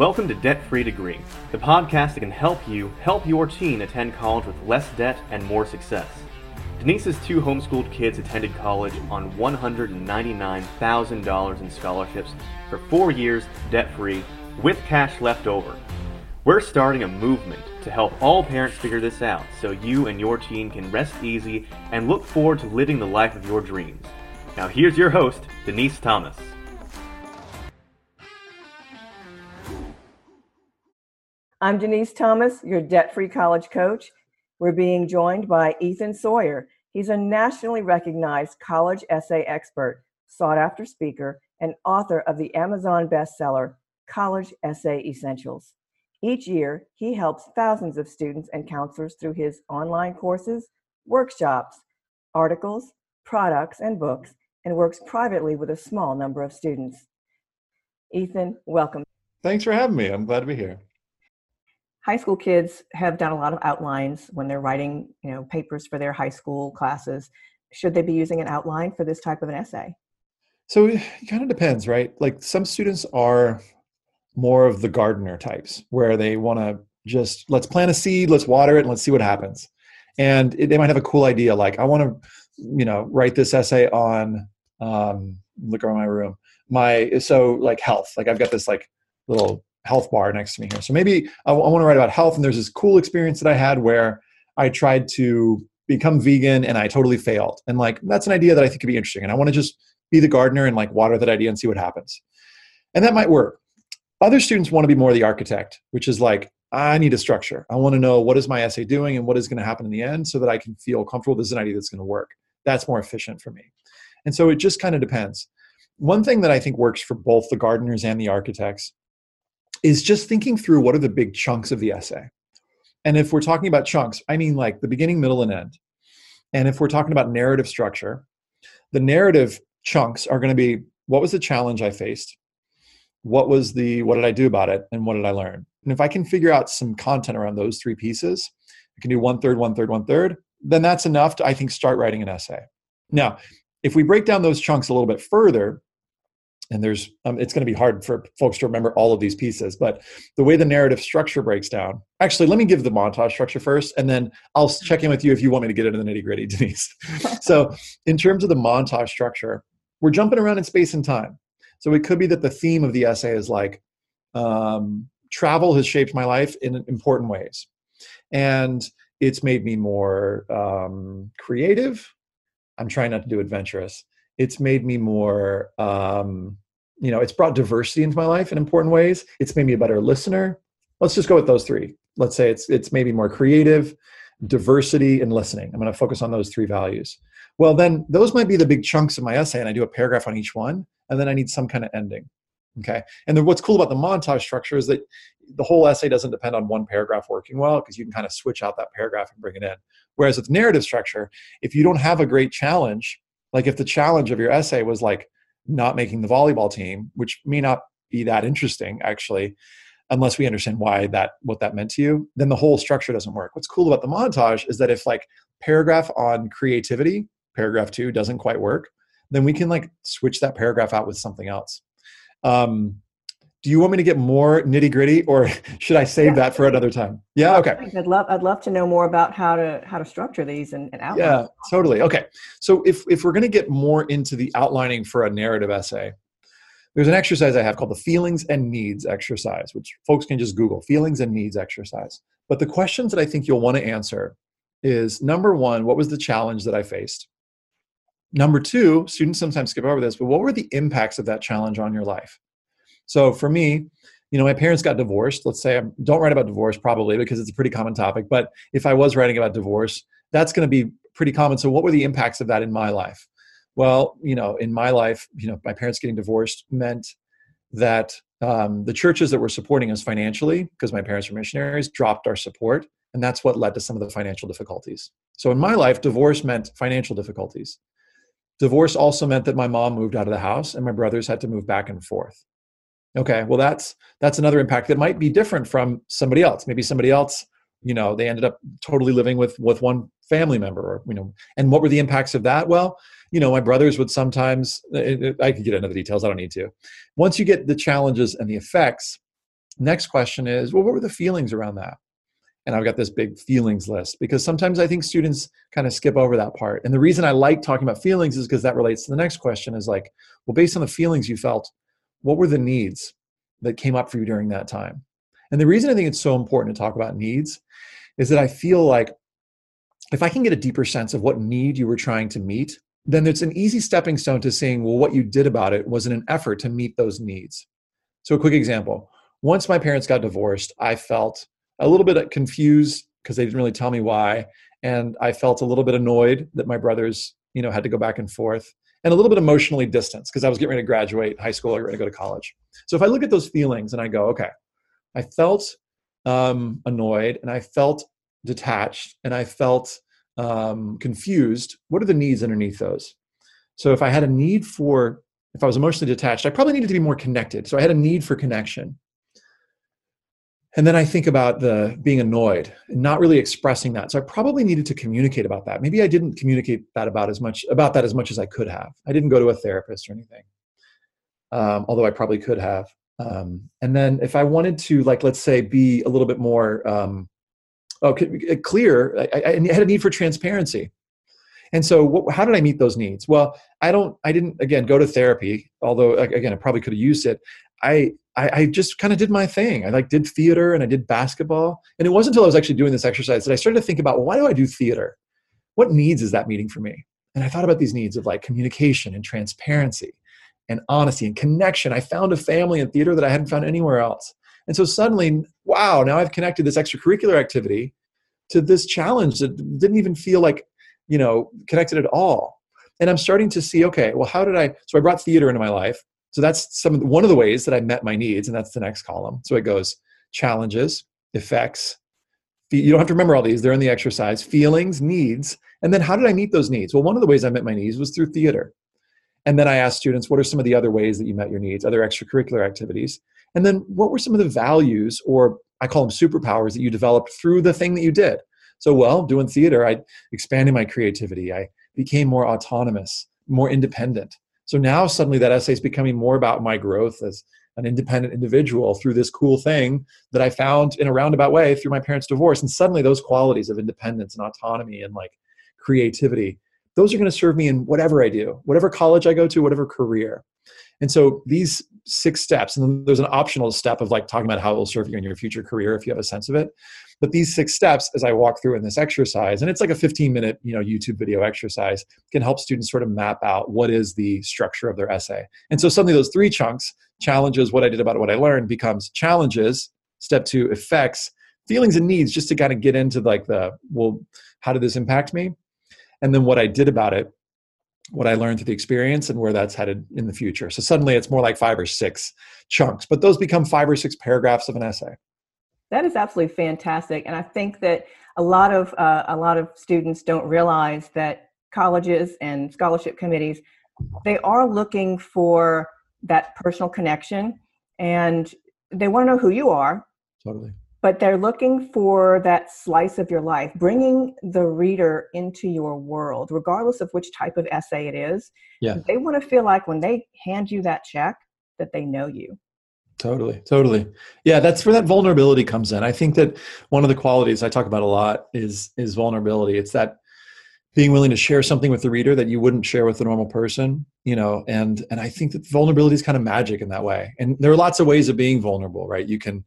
Welcome to Debt Free Degree, the podcast that can help you help your teen attend college with less debt and more success. Denise's two homeschooled kids attended college on $199,000 in scholarships for four years debt free with cash left over. We're starting a movement to help all parents figure this out so you and your teen can rest easy and look forward to living the life of your dreams. Now, here's your host, Denise Thomas. I'm Denise Thomas, your debt free college coach. We're being joined by Ethan Sawyer. He's a nationally recognized college essay expert, sought after speaker, and author of the Amazon bestseller, College Essay Essentials. Each year, he helps thousands of students and counselors through his online courses, workshops, articles, products, and books, and works privately with a small number of students. Ethan, welcome. Thanks for having me. I'm glad to be here high school kids have done a lot of outlines when they're writing you know papers for their high school classes. Should they be using an outline for this type of an essay? So it kind of depends right? Like some students are more of the gardener types where they want to just let's plant a seed let's water it and let's see what happens. And it, they might have a cool idea like i want to you know write this essay on um, look around my room. My so like health. Like i've got this like little health bar next to me here. So maybe I, I want to write about health. And there's this cool experience that I had where I tried to become vegan and I totally failed. And like, that's an idea that I think could be interesting. And I want to just be the gardener and like water that idea and see what happens. And that might work. Other students want to be more the architect, which is like, I need a structure. I want to know what is my essay doing and what is going to happen in the end so that I can feel comfortable this is an idea that's going to work. That's more efficient for me. And so it just kind of depends. One thing that I think works for both the gardeners and the architects is just thinking through what are the big chunks of the essay. And if we're talking about chunks, I mean like the beginning, middle, and end. And if we're talking about narrative structure, the narrative chunks are going to be what was the challenge I faced? What was the what did I do about it? And what did I learn? And if I can figure out some content around those three pieces, I can do one third, one third, one third, then that's enough to, I think, start writing an essay. Now, if we break down those chunks a little bit further, and there's um, it's going to be hard for folks to remember all of these pieces but the way the narrative structure breaks down actually let me give the montage structure first and then i'll check in with you if you want me to get into the nitty gritty denise. So in terms of the montage structure we're jumping around in space and time. So it could be that the theme of the essay is like um, travel has shaped my life in important ways and it's made me more um, creative. I'm trying not to do adventurous it's made me more um, you know it's brought diversity into my life in important ways. It's made me a better listener. Let's just go with those three. Let's say it's it's maybe more creative diversity and listening. I'm going to focus on those three values. Well then those might be the big chunks of my essay and i do a paragraph on each one and then i need some kind of ending okay? And then what's cool about the montage structure is that the whole essay doesn't depend on one paragraph working well because you can kind of switch out that paragraph and bring it in. Whereas with narrative structure if you don't have a great challenge like if the challenge of your essay was like not making the volleyball team, which may not be that interesting actually, unless we understand why that what that meant to you, then the whole structure doesn't work. What's cool about the montage is that if like paragraph on creativity, paragraph two doesn't quite work, then we can like switch that paragraph out with something else. Um, do you want me to get more nitty gritty or should i save yeah. that for another time? Yeah okay. i'd love i'd love to know more about how to how to structure these and, and outline yeah totally. Okay. So if if we're going to get more into the outlining for a narrative essay there's an exercise i have called the feelings and needs exercise which folks can just google feelings and needs exercise. But the questions that i think you'll want to answer is number one what was the challenge that i faced? Number two students sometimes skip over this but what were the impacts of that challenge on your life so for me, you know, my parents got divorced. Let's say I don't write about divorce probably because it's a pretty common topic. But if I was writing about divorce, that's going to be pretty common. So what were the impacts of that in my life? Well, you know, in my life, you know, my parents getting divorced meant that um, the churches that were supporting us financially, because my parents were missionaries, dropped our support. And that's what led to some of the financial difficulties. So in my life, divorce meant financial difficulties. Divorce also meant that my mom moved out of the house and my brothers had to move back and forth. Okay, well that's that's another impact that might be different from somebody else. Maybe somebody else, you know, they ended up totally living with with one family member, or you know, and what were the impacts of that? Well, you know, my brothers would sometimes. Uh, uh, uh, I could get into the details. I don't need to. Once you get the challenges and the effects, next question is well what were the feelings around that and i've got this big feelings list because sometimes i think students kind of skip over that part and the reason i like talking about feelings is because that relates to the next question is like well based on the feelings you felt what were the needs that came up for you during that time? And the reason i think it's so important to talk about needs is that i feel like if i can get a deeper sense of what need you were trying to meet then it's an easy stepping stone to seeing, well what you did about it was in an effort to meet those needs. So a quick example once my parents got divorced i felt a little bit confused because they didn't really tell me why and i felt a little bit annoyed that my brothers you know had to go back and forth and a little bit emotionally distanced because i was getting ready to graduate high school I or ready to go to college. So if i look at those feelings and i go okay i felt um, annoyed and i felt detached and i felt um, confused what are the needs underneath those? So if i had a need for if i was emotionally detached i probably needed to be more connected. So i had a need for connection and then i think about the being annoyed and not really expressing that. So i probably needed to communicate about that. Maybe i didn't communicate that about as much about that as much as i could have. I didn't go to a therapist or anything um, although i probably could have. Um, and then if i wanted to like let's say be a little bit more um, oh, clear I, I had a need for transparency. And so what, how did i meet those needs? Well i don't i didn't again go to therapy although again i probably could have used it. I I, I just kind of did my thing. I like did theater and I did basketball. And it wasn't until I was actually doing this exercise that I started to think about, why do I do theater? What needs is that meeting for me? And I thought about these needs of like communication and transparency and honesty and connection. I found a family in theater that I hadn't found anywhere else. And so suddenly, wow, now I've connected this extracurricular activity to this challenge that didn't even feel like, you know, connected at all. And I'm starting to see, okay, well, how did I? So I brought theater into my life. So that's some of one of the ways that I met my needs, and that's the next column. So it goes challenges, effects. You don't have to remember all these; they're in the exercise. Feelings, needs, and then how did I meet those needs? Well, one of the ways I met my needs was through theater. And then I asked students, what are some of the other ways that you met your needs, other extracurricular activities? And then what were some of the values, or I call them superpowers, that you developed through the thing that you did? So, well, doing theater, I expanded my creativity. I became more autonomous, more independent. So now suddenly that essay is becoming more about my growth as an independent individual through this cool thing that I found in a roundabout way through my parents' divorce. And suddenly those qualities of independence and autonomy and like creativity, those are going to serve me in whatever I do, whatever college I go to, whatever career. And so these six steps, and then there's an optional step of like talking about how it will serve you in your future career if you have a sense of it. But these six steps, as I walk through in this exercise, and it's like a 15 minute, you know, YouTube video exercise, can help students sort of map out what is the structure of their essay. And so suddenly those three chunks, challenges, what I did about what I learned, becomes challenges. Step two, effects, feelings and needs, just to kind of get into like the, well, how did this impact me? And then what I did about it, what I learned through the experience and where that's headed in the future. So suddenly it's more like five or six chunks, but those become five or six paragraphs of an essay. That is absolutely fantastic, and I think that a lot of uh, a lot of students don't realize that colleges and scholarship committees they are looking for that personal connection, and they want to know who you are. Totally. But they're looking for that slice of your life, bringing the reader into your world, regardless of which type of essay it is. Yeah. They want to feel like when they hand you that check, that they know you. Totally, totally. Yeah, that's where that vulnerability comes in. I think that one of the qualities I talk about a lot is is vulnerability. It's that being willing to share something with the reader that you wouldn't share with a normal person, you know, and and I think that vulnerability is kind of magic in that way. And there are lots of ways of being vulnerable, right? You can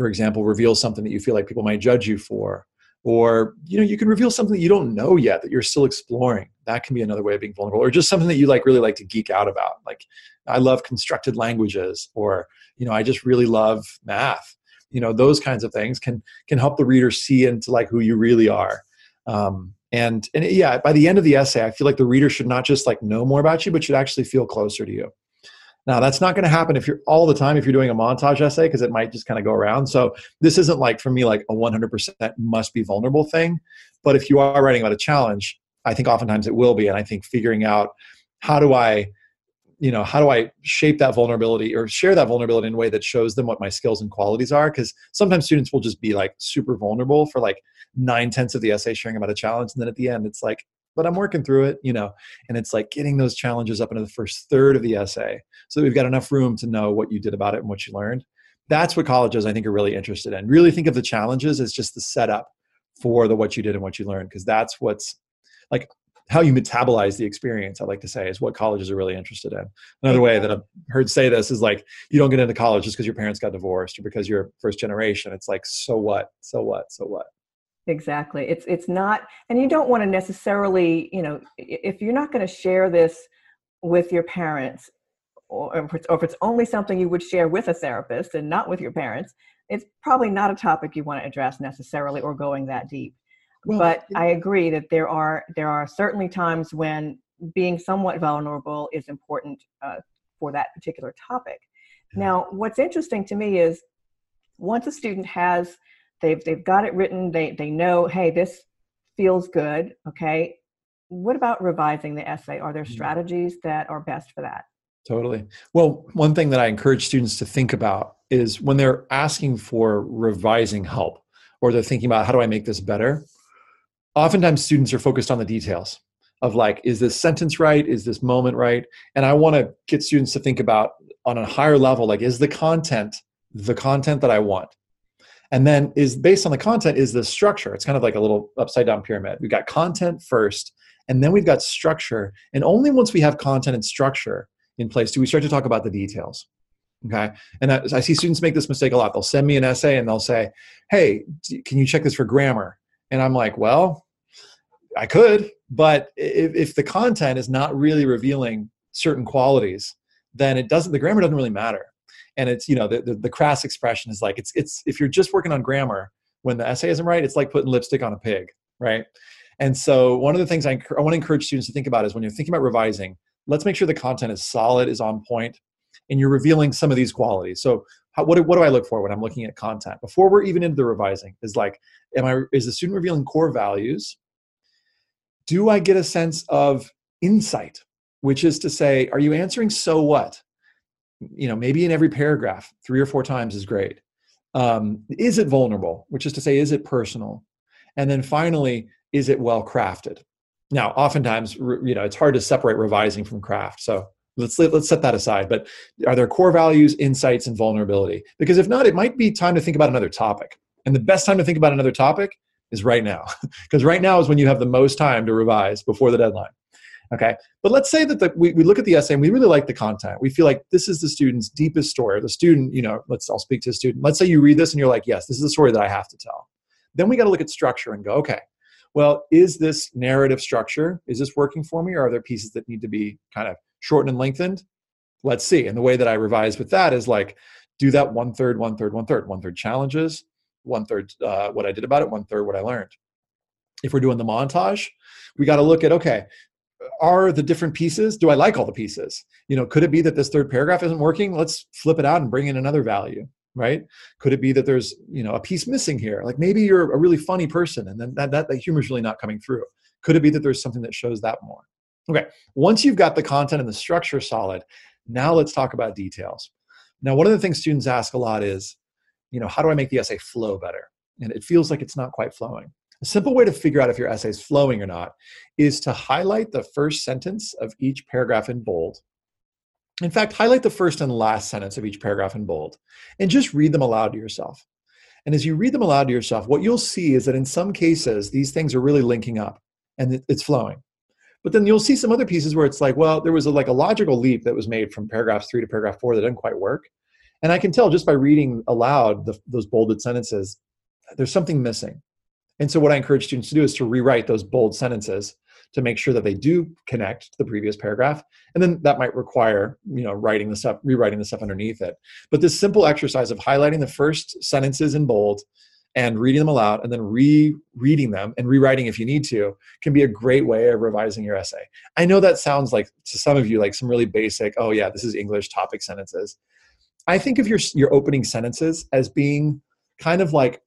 for example reveal something that you feel like people might judge you for. Or you know you can reveal something that you don't know yet that you're still exploring. That can be another way of being vulnerable. Or just something that you like really like to geek out about. Like i love constructed languages. Or you know i just really love math. You know those kinds of things can can help the reader see into like who you really are. Um, and and yeah by the end of the essay i feel like the reader should not just like know more about you but should actually feel closer to you now, that's not going to happen if you're all the time if you're doing a montage essay because it might just kind of go around. So, this isn't like for me like a 100% must be vulnerable thing. But if you are writing about a challenge, I think oftentimes it will be. And I think figuring out how do I you know how do i shape that vulnerability or share that vulnerability in a way that shows them what my skills and qualities are because sometimes students will just be like super vulnerable for like nine tenths of the essay sharing about a challenge and then at the end it's like but I'm working through it, you know. And it's like getting those challenges up into the first third of the essay so that we've got enough room to know what you did about it and what you learned. that's what colleges i think are really interested in really think of the challenges as just the setup for the what you did and what you learned because that's what's like how you metabolize the experience i like to say is what colleges are really interested in another way that i've heard say this is like you don't get into college just because your parents got divorced or because you're first generation it's like so what so what so what exactly. It's it's not and you don't want to necessarily you know if you're not going to share this with your parents or if, it's, or if it's only something you would share with a therapist and not with your parents it's probably not a topic you want to address necessarily or going that deep. Well, but i agree that there are there are certainly times when being somewhat vulnerable is important uh, for that particular topic. Now what's interesting to me is once a student has they've they've got it written they they know hey this feels good okay? What about revising the essay? Are there mm. strategies that are best for that? Totally. Well one thing that i encourage students to think about is when they're asking for revising help or they're thinking about how do i make this better? Oftentimes students are focused on the details of like is this sentence right? Is this moment right? And i want to get students to think about on a higher level like is the content the content that i want and then is based on the content is the structure. It's kind of like a little upside down pyramid. We've got content first and then we've got structure. And only once we have content and structure in place do we start to talk about the details okay? And I, I see students make this mistake a lot. They'll send me an essay and they'll say hey can you check this for grammar? And i'm like well i could but if, if the content is not really revealing certain qualities then it doesn't the grammar doesn't really matter and it's you know the, the, the crass expression is like it's it's if you're just working on grammar when the essay isn't right it's like putting lipstick on a pig right? And so one of the things I, I want to encourage students to think about is when you're thinking about revising let's make sure the content is solid is on point and you're revealing some of these qualities. So how, what, what do i look for when i'm looking at content? Before we're even into the revising is like am i is the student revealing core values? Do i get a sense of insight which is to say are you answering so what you know maybe in every paragraph three or four times is great. Um, is it vulnerable? Which is to say is it personal? And then finally is it well crafted? Now oftentimes you know it's hard to separate revising from craft so let's let's set that aside but are there core values insights and vulnerability? Because if not it might be time to think about another topic and the best time to think about another topic is right now because right now is when you have the most time to revise before the deadline Okay. But let's say that the, we, we look at the essay and we really like the content. We feel like this is the student's deepest story. The student, you know, let's, I'll speak to a student. Let's say you read this and you're like, yes, this is a story that I have to tell. Then we got to look at structure and go, okay, well, is this narrative structure, is this working for me or are there pieces that need to be kind of shortened and lengthened? Let's see. And the way that I revise with that is like, do that one third, one third, one third, one third challenges, one third uh, what I did about it, one third what I learned. If we're doing the montage, we got to look at okay, are the different pieces? Do i like all the pieces? You know could it be that this third paragraph isn't working? Let's flip it out and bring in another value right? Could it be that there's you know a piece missing here? Like maybe you're a really funny person and then that, that, that humor is really not coming through. Could it be that there's something that shows that more? Okay once you've got the content and the structure solid now let's talk about details. Now one of the things students ask a lot is you know how do i make the essay flow better? And it feels like it's not quite flowing a simple way to figure out if your essay is flowing or not is to highlight the first sentence of each paragraph in bold. In fact, highlight the first and last sentence of each paragraph in bold and just read them aloud to yourself. And as you read them aloud to yourself, what you'll see is that in some cases, these things are really linking up and it's flowing. But then you'll see some other pieces where it's like, well, there was a, like a logical leap that was made from paragraph three to paragraph four that didn't quite work. And I can tell just by reading aloud the, those bolded sentences, there's something missing. And so, what I encourage students to do is to rewrite those bold sentences to make sure that they do connect to the previous paragraph. And then that might require, you know, writing the stuff, rewriting the stuff underneath it. But this simple exercise of highlighting the first sentences in bold and reading them aloud and then re-reading them and rewriting if you need to can be a great way of revising your essay. I know that sounds like to some of you like some really basic, oh yeah, this is English topic sentences. I think of your your opening sentences as being kind of like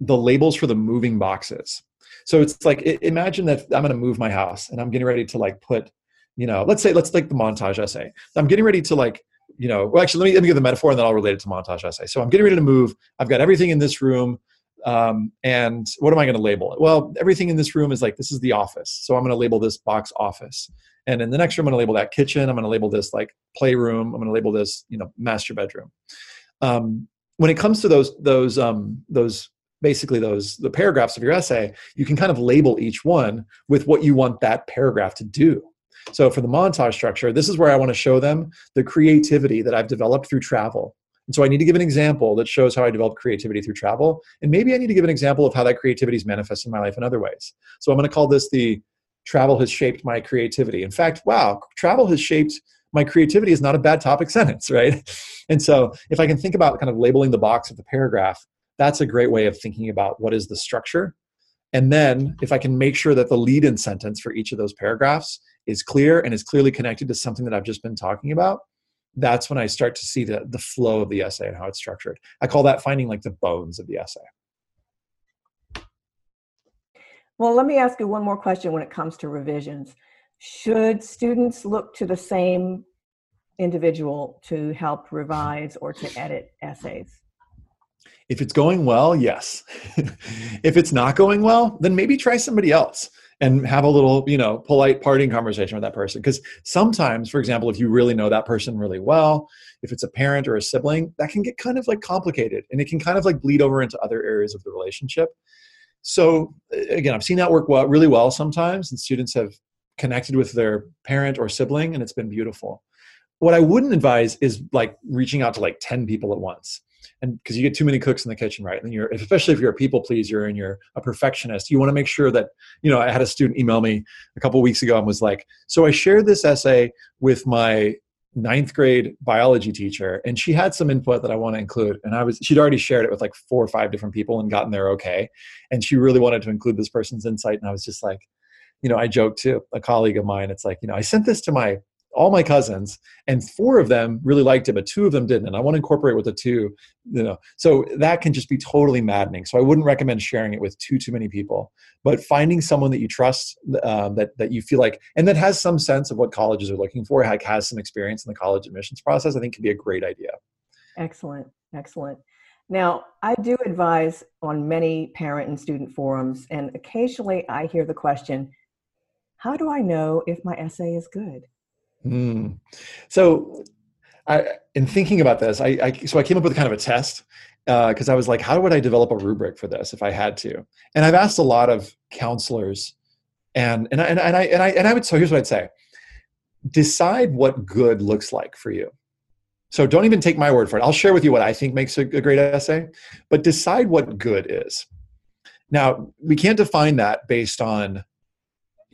the labels for the moving boxes. So it's like imagine that I'm going to move my house and I'm getting ready to like put, you know, let's say let's take the montage essay. I'm getting ready to like, you know, well actually let me let me give the metaphor and then I'll relate it to montage essay. So I'm getting ready to move. I've got everything in this room. Um, and what am I going to label? Well, everything in this room is like this is the office. So I'm going to label this box office. And in the next room, I'm going to label that kitchen. I'm going to label this like playroom. I'm going to label this, you know, master bedroom. Um, when it comes to those those um, those basically those the paragraphs of your essay, you can kind of label each one with what you want that paragraph to do. So for the montage structure, this is where I want to show them the creativity that I've developed through travel. And so I need to give an example that shows how I developed creativity through travel. And maybe I need to give an example of how that creativity is manifested in my life in other ways. So I'm going to call this the travel has shaped my creativity. In fact, wow, travel has shaped my creativity is not a bad topic sentence, right? And so if I can think about kind of labeling the box of the paragraph that's a great way of thinking about what is the structure. And then if I can make sure that the lead in sentence for each of those paragraphs is clear and is clearly connected to something that I've just been talking about, that's when I start to see the, the flow of the essay and how it's structured. I call that finding like the bones of the essay. Well, let me ask you one more question when it comes to revisions. Should students look to the same individual to help revise or to edit essays? If it's going well, yes. if it's not going well, then maybe try somebody else and have a little, you know, polite parting conversation with that person. Because sometimes, for example, if you really know that person really well, if it's a parent or a sibling, that can get kind of like complicated and it can kind of like bleed over into other areas of the relationship. So again, I've seen that work well, really well sometimes, and students have connected with their parent or sibling, and it's been beautiful. What I wouldn't advise is like reaching out to like 10 people at once and because you get too many cooks in the kitchen right? And you're especially if you're a people pleaser and you're a perfectionist you want to make sure that you know i had a student email me a couple weeks ago and was like so i shared this essay with my ninth grade biology teacher and she had some input that i want to include. And i was she'd already shared it with like four or five different people and gotten there okay. And she really wanted to include this person's insight and i was just like you know i joked to a colleague of mine it's like you know i sent this to my all my cousins and four of them really liked it but two of them didn't and i want to incorporate with the two you know. So that can just be totally maddening. So i wouldn't recommend sharing it with too too many people but finding someone that you trust um, that that you feel like and that has some sense of what colleges are looking for like has some experience in the college admissions process i think can be a great idea. Excellent excellent. Now i do advise on many parent and student forums and occasionally i hear the question how do i know if my essay is good Mm. So, I, in thinking about this, I, I, so I came up with kind of a test because uh, I was like, how would I develop a rubric for this if I had to? And I've asked a lot of counselors, and and I, and, I and I and I would so here's what I'd say: decide what good looks like for you. So don't even take my word for it. I'll share with you what I think makes a, a great essay, but decide what good is. Now we can't define that based on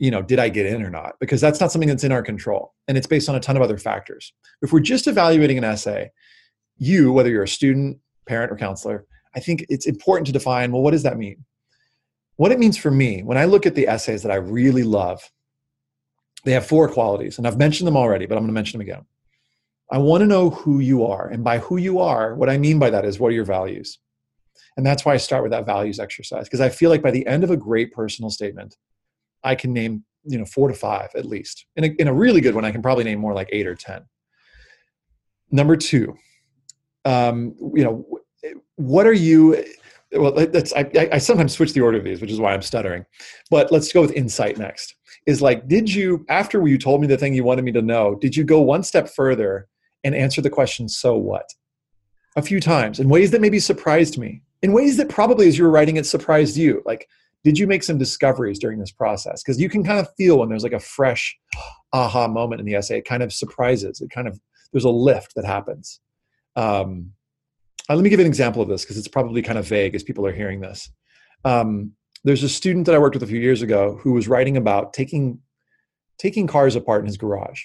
you know, did I get in or not? Because that's not something that's in our control. And it's based on a ton of other factors. If we're just evaluating an essay, you, whether you're a student, parent, or counselor, I think it's important to define well, what does that mean? What it means for me, when I look at the essays that I really love, they have four qualities. And I've mentioned them already, but I'm going to mention them again. I want to know who you are. And by who you are, what I mean by that is what are your values? And that's why I start with that values exercise, because I feel like by the end of a great personal statement, I can name you know four to five at least. In a, in a really good one, I can probably name more like eight or ten. Number two, um, you know, what are you? Well, that's I, I sometimes switch the order of these, which is why I'm stuttering. But let's go with insight next. Is like, did you after you told me the thing you wanted me to know? Did you go one step further and answer the question, "So what?" A few times in ways that maybe surprised me, in ways that probably as you were writing it surprised you. Like, did you make some discoveries during this process? Because you can kind of feel when there's like a fresh aha moment in the essay it kind of surprises it kind of there's a lift that happens. Um, uh, let me give an example of this because it's probably kind of vague as people are hearing this. Um, there's a student that i worked with a few years ago who was writing about taking taking cars apart in his garage.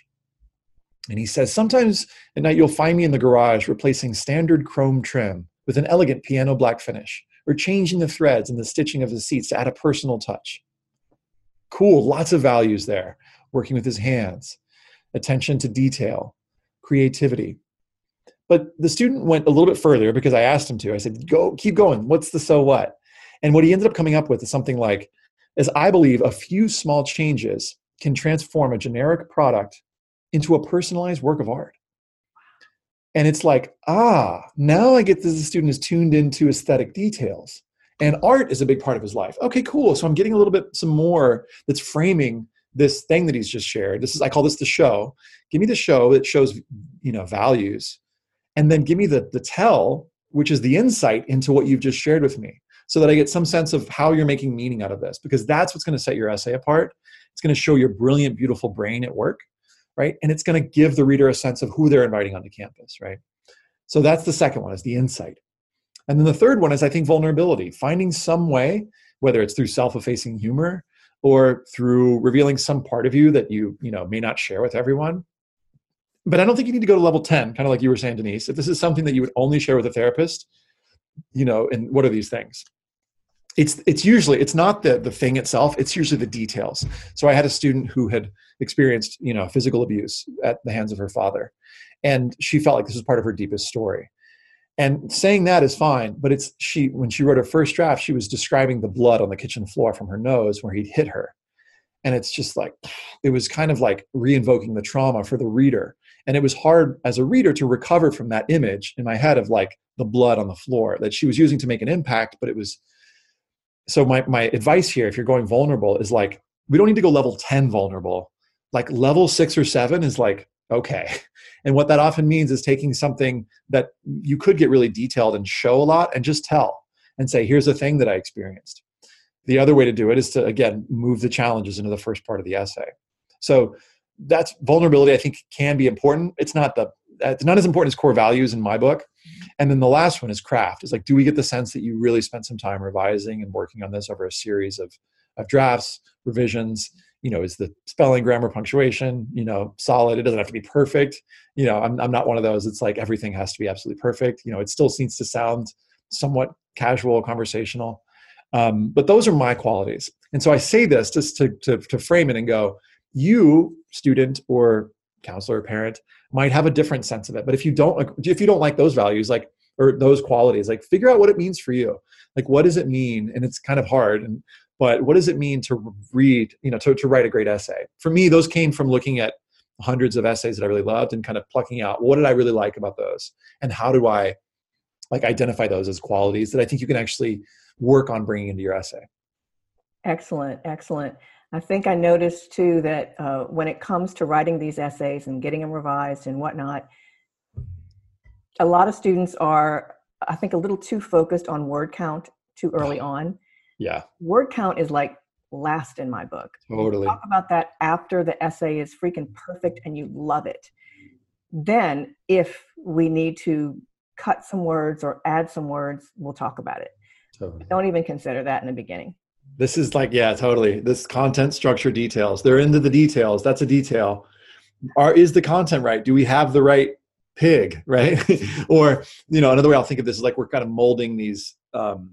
And he says sometimes at night you'll find me in the garage replacing standard chrome trim with an elegant piano black finish or changing the threads and the stitching of the seats to add a personal touch. Cool, lots of values there. Working with his hands, attention to detail, creativity. But the student went a little bit further because I asked him to. I said, "Go, keep going. What's the so what?" And what he ended up coming up with is something like, "As I believe, a few small changes can transform a generic product into a personalized work of art." And it's like, ah, now I get that the student is tuned into aesthetic details. And art is a big part of his life. Okay, cool. So I'm getting a little bit some more that's framing this thing that he's just shared. This is I call this the show. Give me the show that shows, you know, values. And then give me the the tell which is the insight into what you've just shared with me, so that I get some sense of how you're making meaning out of this, because that's what's going to set your essay apart. It's going to show your brilliant, beautiful brain at work, right? And it's going to give the reader a sense of who they're inviting onto campus, right? So that's the second one is the insight. And then the third one is I think vulnerability, finding some way, whether it's through self-effacing humor or through revealing some part of you that you, you know, may not share with everyone. But I don't think you need to go to level 10, kind of like you were saying, Denise. If this is something that you would only share with a therapist, you know, and what are these things? It's it's usually it's not the the thing itself, it's usually the details. So I had a student who had experienced, you know, physical abuse at the hands of her father. And she felt like this was part of her deepest story and saying that is fine but it's she when she wrote her first draft she was describing the blood on the kitchen floor from her nose where he'd hit her and it's just like it was kind of like reinvoking the trauma for the reader and it was hard as a reader to recover from that image in my head of like the blood on the floor that she was using to make an impact but it was so my, my advice here if you're going vulnerable is like we don't need to go level 10 vulnerable. Like level six or seven is like okay. And what that often means is taking something that you could get really detailed and show a lot and just tell and say here's a thing that i experienced. The other way to do it is to again move the challenges into the first part of the essay. So that's vulnerability i think can be important. It's not the it's not as important as core values in my book. And then the last one is craft. Is like do we get the sense that you really spent some time revising and working on this over a series of, of drafts revisions? You know is the spelling grammar punctuation you know solid? It doesn't have to be perfect. You know i'm, I'm not one of those. It's like everything has to be absolutely perfect. You know it still seems to sound somewhat casual conversational. Um, but those are my qualities. And so i say this just to, to, to frame it and go you student or counselor or parent might have a different sense of it. But if you don't if you don't like those values like or those qualities like figure out what it means for you. Like what does it mean? And it's kind of hard and but what does it mean to read you know to, to write a great essay? For me those came from looking at hundreds of essays that i really loved and kind of plucking out what did i really like about those? And how do i like identify those as qualities that i think you can actually work on bringing into your essay? Excellent excellent i think i noticed too that uh, when it comes to writing these essays and getting them revised and whatnot a lot of students are i think a little too focused on word count too early on yeah. Word count is like last in my book. Totally. talk about that after the essay is freaking perfect and you love it. Then, if we need to cut some words or add some words, we'll talk about it. Totally. Don't even consider that in the beginning. This is like, yeah, totally. This content structure details. They're into the details. That's a detail. Are is the content right? Do we have the right pig, right? or, you know, another way I'll think of this is like we're kind of molding these um,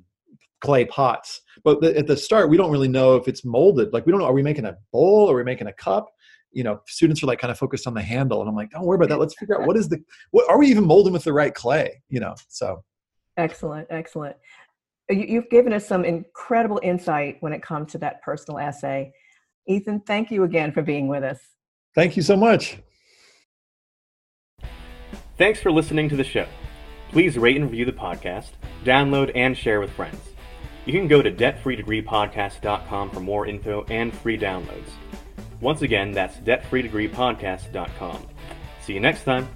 clay pots. But the, at the start, we don't really know if it's molded. Like we don't know, are we making a bowl? Are we making a cup? You know, students are like kind of focused on the handle, and I'm like, don't worry about that. Let's figure out what is the what are we even molding with the right clay? You know, so. Excellent, excellent. Uh, you've given us some incredible insight when it comes to that personal essay. Ethan, thank you again for being with us. Thank you so much. Thanks for listening to the show. Please rate and review the podcast, download, and share with friends. You can go to debtfreedegreepodcast.com for more info and free downloads. Once again, that's debtfreedegreepodcast.com. See you next time.